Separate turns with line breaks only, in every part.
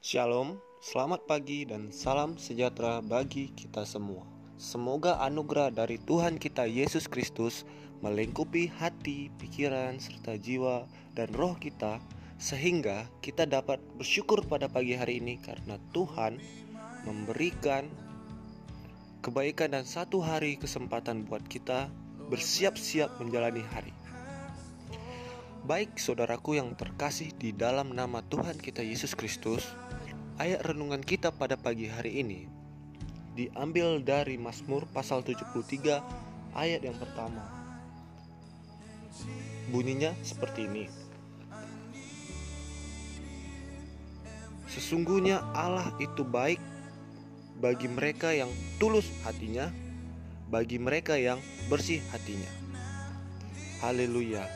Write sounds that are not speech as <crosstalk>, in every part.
Shalom, selamat pagi dan salam sejahtera bagi kita semua. Semoga anugerah dari Tuhan kita Yesus Kristus melingkupi hati, pikiran, serta jiwa dan roh kita sehingga kita dapat bersyukur pada pagi hari ini karena Tuhan memberikan kebaikan dan satu hari kesempatan buat kita bersiap-siap menjalani hari. Baik saudaraku yang terkasih di dalam nama Tuhan kita Yesus Kristus, ayat renungan kita pada pagi hari ini diambil dari Mazmur pasal 73 ayat yang pertama. Bunyinya seperti ini. Sesungguhnya Allah itu baik bagi mereka yang tulus hatinya, bagi mereka yang bersih hatinya. Haleluya.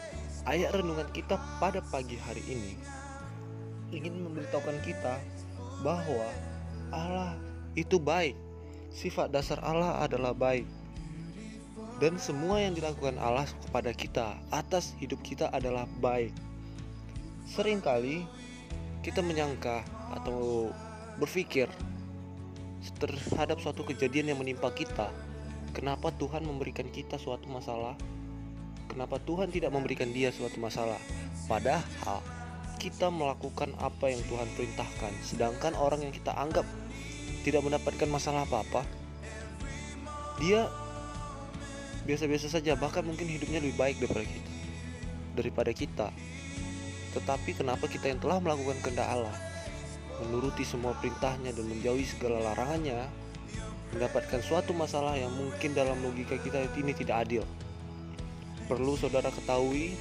Ayat renungan kita pada pagi hari ini ingin memberitahukan kita bahwa Allah itu baik. Sifat dasar Allah adalah baik. Dan semua yang dilakukan Allah kepada kita atas hidup kita adalah baik. Seringkali kita menyangka atau berpikir terhadap suatu kejadian yang menimpa kita, kenapa Tuhan memberikan kita suatu masalah Kenapa Tuhan tidak memberikan dia suatu masalah? Padahal kita melakukan apa yang Tuhan perintahkan, sedangkan orang yang kita anggap tidak mendapatkan masalah apa-apa, dia biasa-biasa saja, bahkan mungkin hidupnya lebih baik daripada kita. Daripada kita. Tetapi kenapa kita yang telah melakukan kehendak Allah, menuruti semua perintahnya dan menjauhi segala larangannya, mendapatkan suatu masalah yang mungkin dalam logika kita ini tidak adil perlu saudara ketahui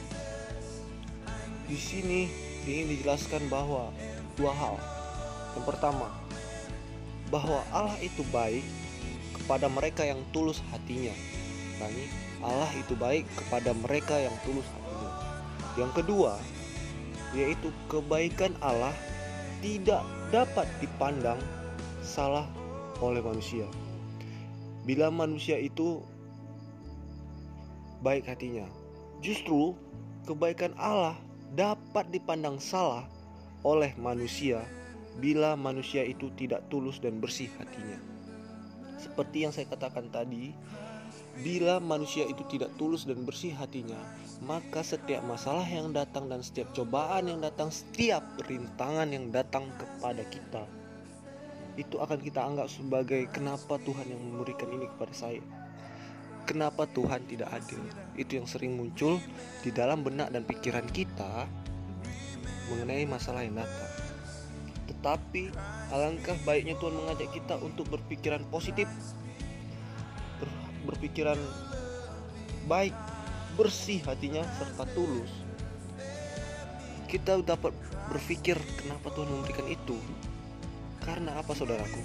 di sini ingin dijelaskan bahwa dua hal. Yang pertama, bahwa Allah itu baik kepada mereka yang tulus hatinya. Ulangi, Allah itu baik kepada mereka yang tulus hatinya. Yang kedua, yaitu kebaikan Allah tidak dapat dipandang salah oleh manusia. Bila manusia itu baik hatinya. Justru kebaikan Allah dapat dipandang salah oleh manusia bila manusia itu tidak tulus dan bersih hatinya. Seperti yang saya katakan tadi, bila manusia itu tidak tulus dan bersih hatinya, maka setiap masalah yang datang dan setiap cobaan yang datang, setiap rintangan yang datang kepada kita, itu akan kita anggap sebagai kenapa Tuhan yang memberikan ini kepada saya kenapa Tuhan tidak adil? Itu yang sering muncul di dalam benak dan pikiran kita mengenai masalah yang datang. Tetapi alangkah baiknya Tuhan mengajak kita untuk berpikiran positif, ber berpikiran baik, bersih hatinya serta tulus. Kita dapat berpikir kenapa Tuhan memberikan itu. Karena apa saudaraku?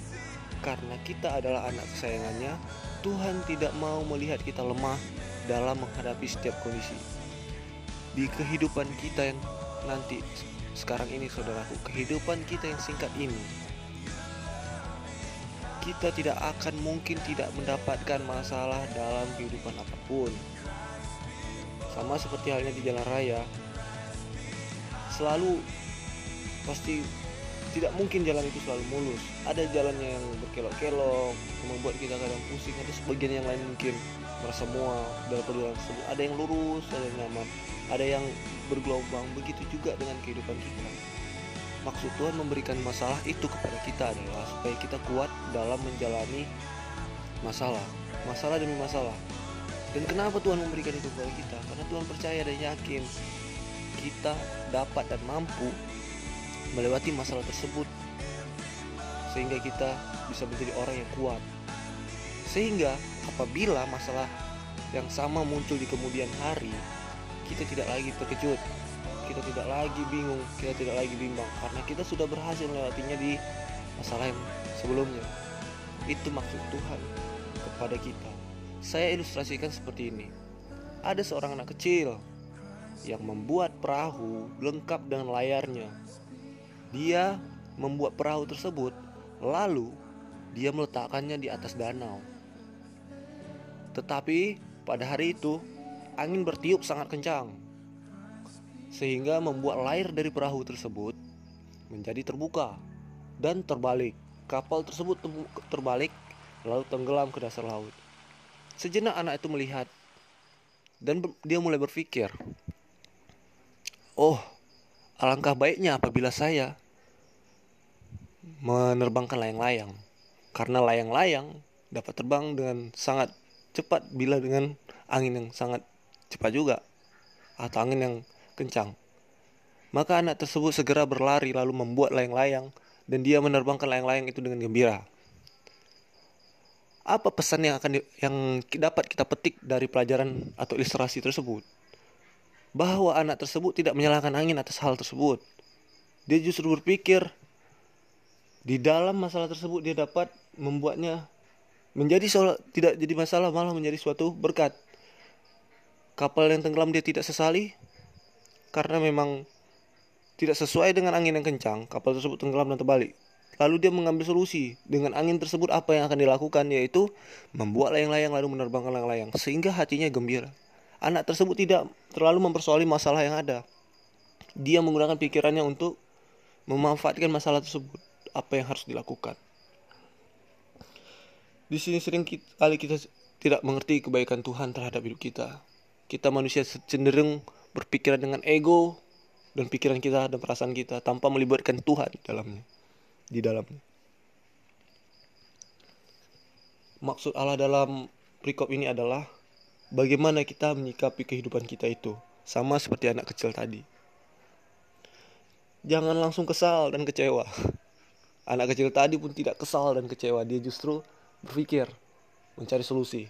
Karena kita adalah anak kesayangannya Tuhan tidak mau melihat kita lemah dalam menghadapi setiap kondisi. Di kehidupan kita yang nanti sekarang ini saudaraku, kehidupan kita yang singkat ini, kita tidak akan mungkin tidak mendapatkan masalah dalam kehidupan apa pun. Sama seperti halnya di jalan raya, selalu pasti tidak mungkin jalan itu selalu mulus. Ada jalannya yang berkelok-kelok membuat kita kadang pusing ada sebagian yang lain mungkin merasa mual dalam perjalanan tersebut. Ada yang lurus ada yang nyaman. Ada yang bergelombang begitu juga dengan kehidupan kita. Maksud Tuhan memberikan masalah itu kepada kita adalah supaya kita kuat dalam menjalani masalah. Masalah demi masalah. Dan kenapa Tuhan memberikan itu kepada kita? Karena Tuhan percaya dan yakin kita dapat dan mampu melewati masalah tersebut sehingga kita bisa menjadi orang yang kuat. Sehingga apabila masalah yang sama muncul di kemudian hari kita tidak lagi terkejut kita tidak lagi bingung kita tidak lagi bimbang karena kita sudah berhasil melewatinya di masalah yang sebelumnya. Itu maksud Tuhan kepada kita. Saya ilustrasikan seperti ini. Ada seorang anak kecil yang membuat perahu lengkap dengan layarnya dia membuat perahu tersebut, lalu dia meletakkannya di atas danau. Tetapi pada hari itu angin bertiup sangat kencang, sehingga membuat layar dari perahu tersebut menjadi terbuka. dan terbalik. Kapal tersebut terbalik lalu tenggelam ke dasar laut. Sejenak anak itu melihat dan dia mulai berpikir, "Oh, alangkah baiknya apabila saya menerbangkan layang-layang, karena layang-layang dapat terbang dengan sangat cepat bila dengan angin yang sangat cepat juga atau angin yang kencang." Maka anak tersebut segera berlari lalu membuat layang-layang dan dia menerbangkan layang-layang itu dengan gembira apa pesan yang akan di, yang dapat kita petik dari pelajaran atau ilustrasi tersebut? Bahwa anak tersebut tidak menyalahkan angin atas hal tersebut. Dia justru berpikir di dalam masalah tersebut dia dapat membuatnya menjadi soal tidak jadi masalah malah menjadi suatu berkat. Kapal yang tenggelam dia tidak sesali karena memang tidak sesuai dengan angin yang kencang, kapal tersebut tenggelam dan terbalik. Lalu dia mengambil solusi dengan angin tersebut apa yang akan dilakukan yaitu membuat layang-layang lalu menerbangkan layang-layang sehingga hatinya gembira. Anak tersebut tidak terlalu mempersoali masalah yang ada. Dia menggunakan pikirannya untuk memanfaatkan masalah tersebut. Apa yang harus dilakukan? Di sini sering kali kita tidak mengerti kebaikan Tuhan terhadap hidup kita. Kita manusia cenderung berpikiran dengan ego dan pikiran kita dan perasaan kita tanpa melibatkan Tuhan di dalamnya di dalamnya. Maksud Allah dalam perikop ini adalah bagaimana kita menyikapi kehidupan kita itu, sama seperti anak kecil tadi. Jangan langsung kesal dan kecewa. <laughs> Anak kecil tadi pun tidak kesal dan kecewa, dia justru berpikir, mencari solusi.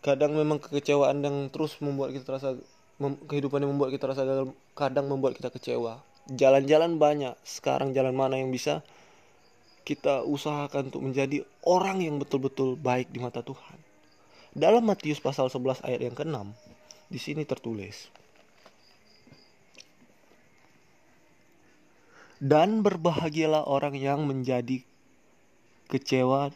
Kadang memang kekecewaan yang terus membuat kita terasa kehidupan yang membuat kita rasa gagal kadang membuat kita kecewa jalan-jalan banyak sekarang jalan mana yang bisa kita usahakan untuk menjadi orang yang betul-betul baik di mata Tuhan dalam Matius pasal 11 ayat yang ke-6 di sini tertulis dan berbahagialah orang yang menjadi kecewa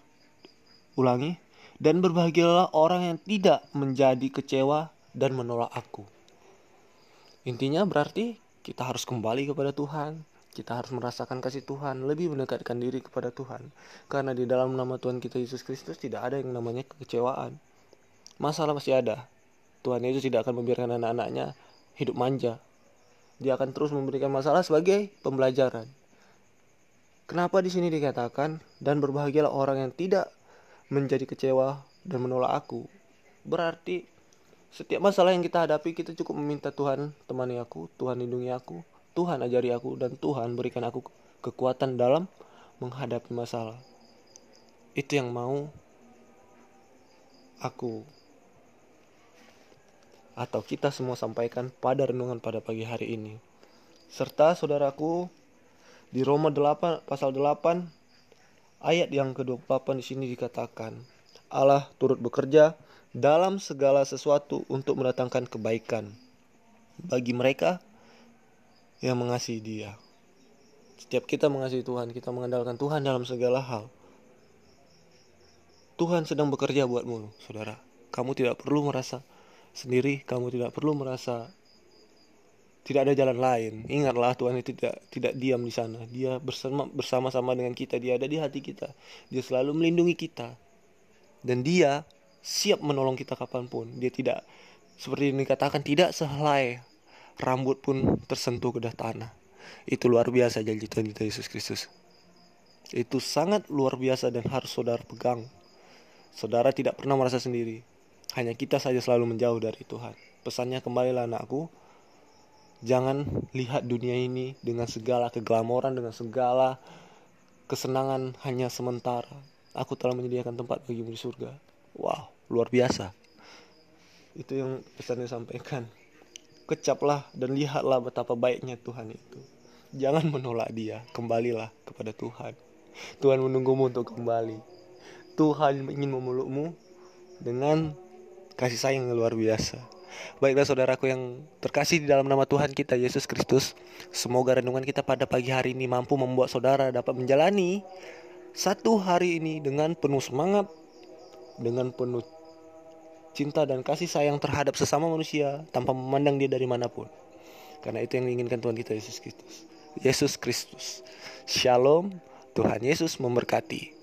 ulangi dan berbahagialah orang yang tidak menjadi kecewa dan menolak aku intinya berarti kita harus kembali kepada Tuhan. Kita harus merasakan kasih Tuhan, lebih mendekatkan diri kepada Tuhan. Karena di dalam nama Tuhan kita Yesus Kristus tidak ada yang namanya kekecewaan. Masalah masih ada. Tuhan Yesus tidak akan membiarkan anak-anaknya hidup manja. Dia akan terus memberikan masalah sebagai pembelajaran. Kenapa di sini dikatakan dan berbahagialah orang yang tidak menjadi kecewa dan menolak aku? Berarti setiap masalah yang kita hadapi, kita cukup meminta Tuhan temani aku, Tuhan lindungi aku, Tuhan ajari aku, dan Tuhan berikan aku kekuatan dalam menghadapi masalah. Itu yang mau aku atau kita semua sampaikan pada renungan pada pagi hari ini. Serta saudaraku di Roma 8 pasal 8 ayat yang ke-28 di sini dikatakan Allah turut bekerja dalam segala sesuatu untuk mendatangkan kebaikan bagi mereka yang mengasihi Dia. Setiap kita mengasihi Tuhan, kita mengandalkan Tuhan dalam segala hal. Tuhan sedang bekerja buatmu, saudara. Kamu tidak perlu merasa sendiri, kamu tidak perlu merasa tidak ada jalan lain. Ingatlah Tuhan itu tidak tidak diam di sana. Dia bersama bersama-sama dengan kita, dia ada di hati kita. Dia selalu melindungi kita. Dan dia siap menolong kita kapan pun. Dia tidak seperti yang dikatakan tidak sehelai rambut pun tersentuh ke tanah. Itu luar biasa janji Tuhan kita Yesus Kristus. Itu sangat luar biasa dan harus saudara pegang. Saudara tidak pernah merasa sendiri. Hanya kita saja selalu menjauh dari Tuhan. Pesannya kembalilah anakku. Jangan lihat dunia ini dengan segala keglamoran, dengan segala kesenangan hanya sementara. Aku telah menyediakan tempat bagimu di surga. Wow luar biasa itu yang pesan sampaikan kecaplah dan lihatlah betapa baiknya Tuhan itu jangan menolak dia kembalilah kepada Tuhan Tuhan menunggumu untuk kembali Tuhan ingin memelukmu dengan kasih sayang yang luar biasa Baiklah saudaraku yang terkasih di dalam nama Tuhan kita Yesus Kristus Semoga renungan kita pada pagi hari ini mampu membuat saudara dapat menjalani Satu hari ini dengan penuh semangat Dengan penuh cinta dan kasih sayang terhadap sesama manusia tanpa memandang dia dari mana pun. Karena itu yang diinginkan Tuhan kita Yesus Kristus. Yesus Kristus. Shalom, Tuhan Yesus memberkati.